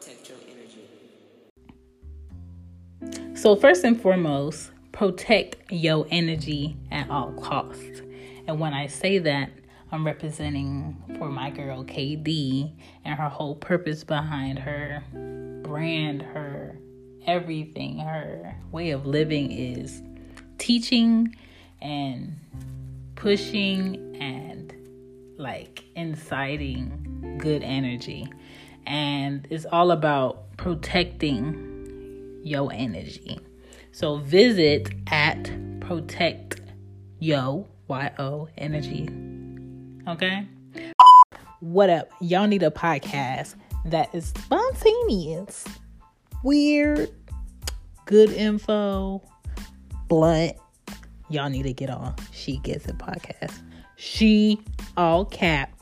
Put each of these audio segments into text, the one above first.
Protect your energy. So, first and foremost, protect your energy at all costs. And when I say that, I'm representing for my girl KD and her whole purpose behind her brand, her everything, her way of living is teaching and pushing and like inciting good energy. And it's all about protecting your energy. So visit at protect yo y o energy. Okay? What up? Y'all need a podcast that is spontaneous, weird, good info, blunt. Y'all need to get on. She gets it podcast. She all cap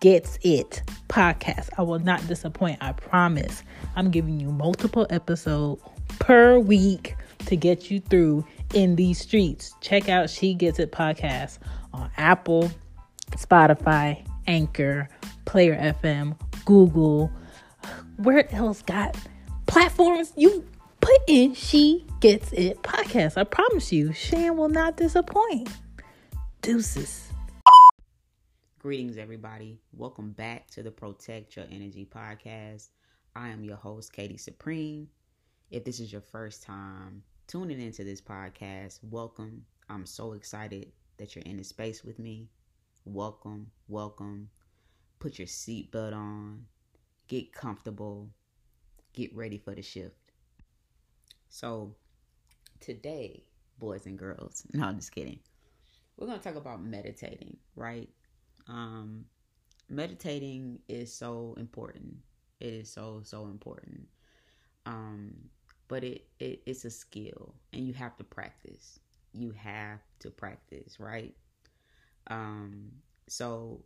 gets it podcast. I will not disappoint. I promise. I'm giving you multiple episodes per week to get you through in these streets. Check out She Gets It podcast on Apple, Spotify, Anchor, Player FM, Google. Where else got platforms? You put in She Gets It podcast. I promise you, Shan will not disappoint. Deuces. Greetings, everybody. Welcome back to the Protect Your Energy podcast. I am your host, Katie Supreme. If this is your first time tuning into this podcast, welcome. I'm so excited that you're in the space with me. Welcome, welcome. Put your seatbelt on, get comfortable, get ready for the shift. So, today, boys and girls, no, I'm just kidding. We're going to talk about meditating, right? Um, meditating is so important. It is so, so important. Um, but it, it it's a skill and you have to practice. You have to practice, right? Um, so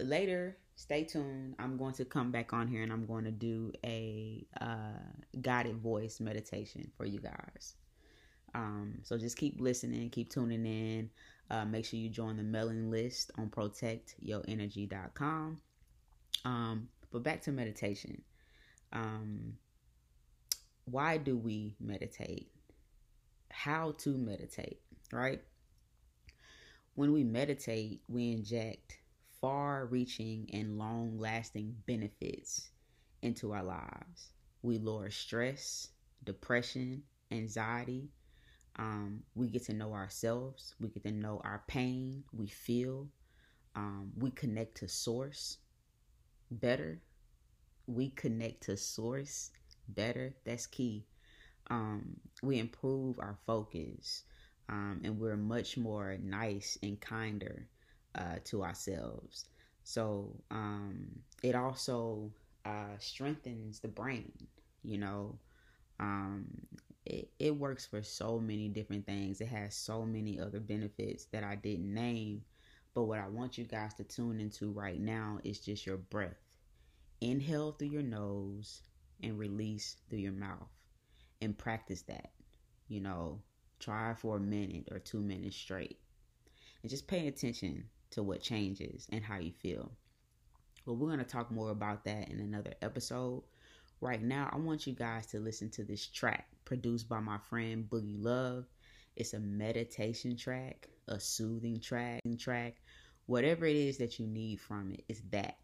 later, stay tuned. I'm going to come back on here and I'm going to do a uh, guided voice meditation for you guys. Um, so just keep listening, keep tuning in. Uh, make sure you join the mailing list on protectyoenergy.com. Um, but back to meditation. Um, why do we meditate? How to meditate, right? When we meditate, we inject far reaching and long lasting benefits into our lives. We lower stress, depression, anxiety. Um, we get to know ourselves. We get to know our pain. We feel. Um, we connect to source better. We connect to source better. That's key. Um, we improve our focus um, and we're much more nice and kinder uh, to ourselves. So um, it also uh, strengthens the brain, you know. Um, it, it works for so many different things. It has so many other benefits that I didn't name. But what I want you guys to tune into right now is just your breath. Inhale through your nose and release through your mouth and practice that. You know, try for a minute or two minutes straight and just pay attention to what changes and how you feel. But we're going to talk more about that in another episode. Right now, I want you guys to listen to this track produced by my friend Boogie Lov. It's a meditation track, a soothing track, track, whatever it is that you need from it. It's that.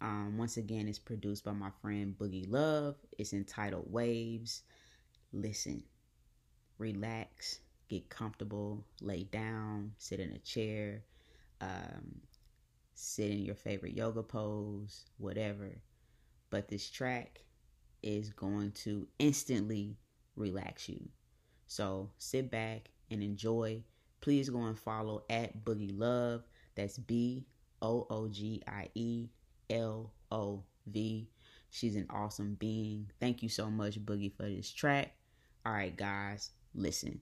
Um, once again, it's produced by my friend Boogie Lov. It's entitled Waves. Listen, relax, get comfortable, lay down, sit in a chair, um, sit in your favorite yoga pose, whatever. But this track is going to instantly relax you. So sit back and enjoy. Please go and follow at Boogie Lov. That's B O O G I E L O V. She's an awesome being. Thank you so much, Boogie, for this track. All right, guys, listen.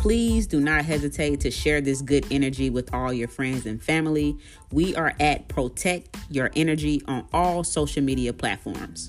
Please do not hesitate to share this good energy with all your friends and family. We are at Protect Your Energy on all social media platforms.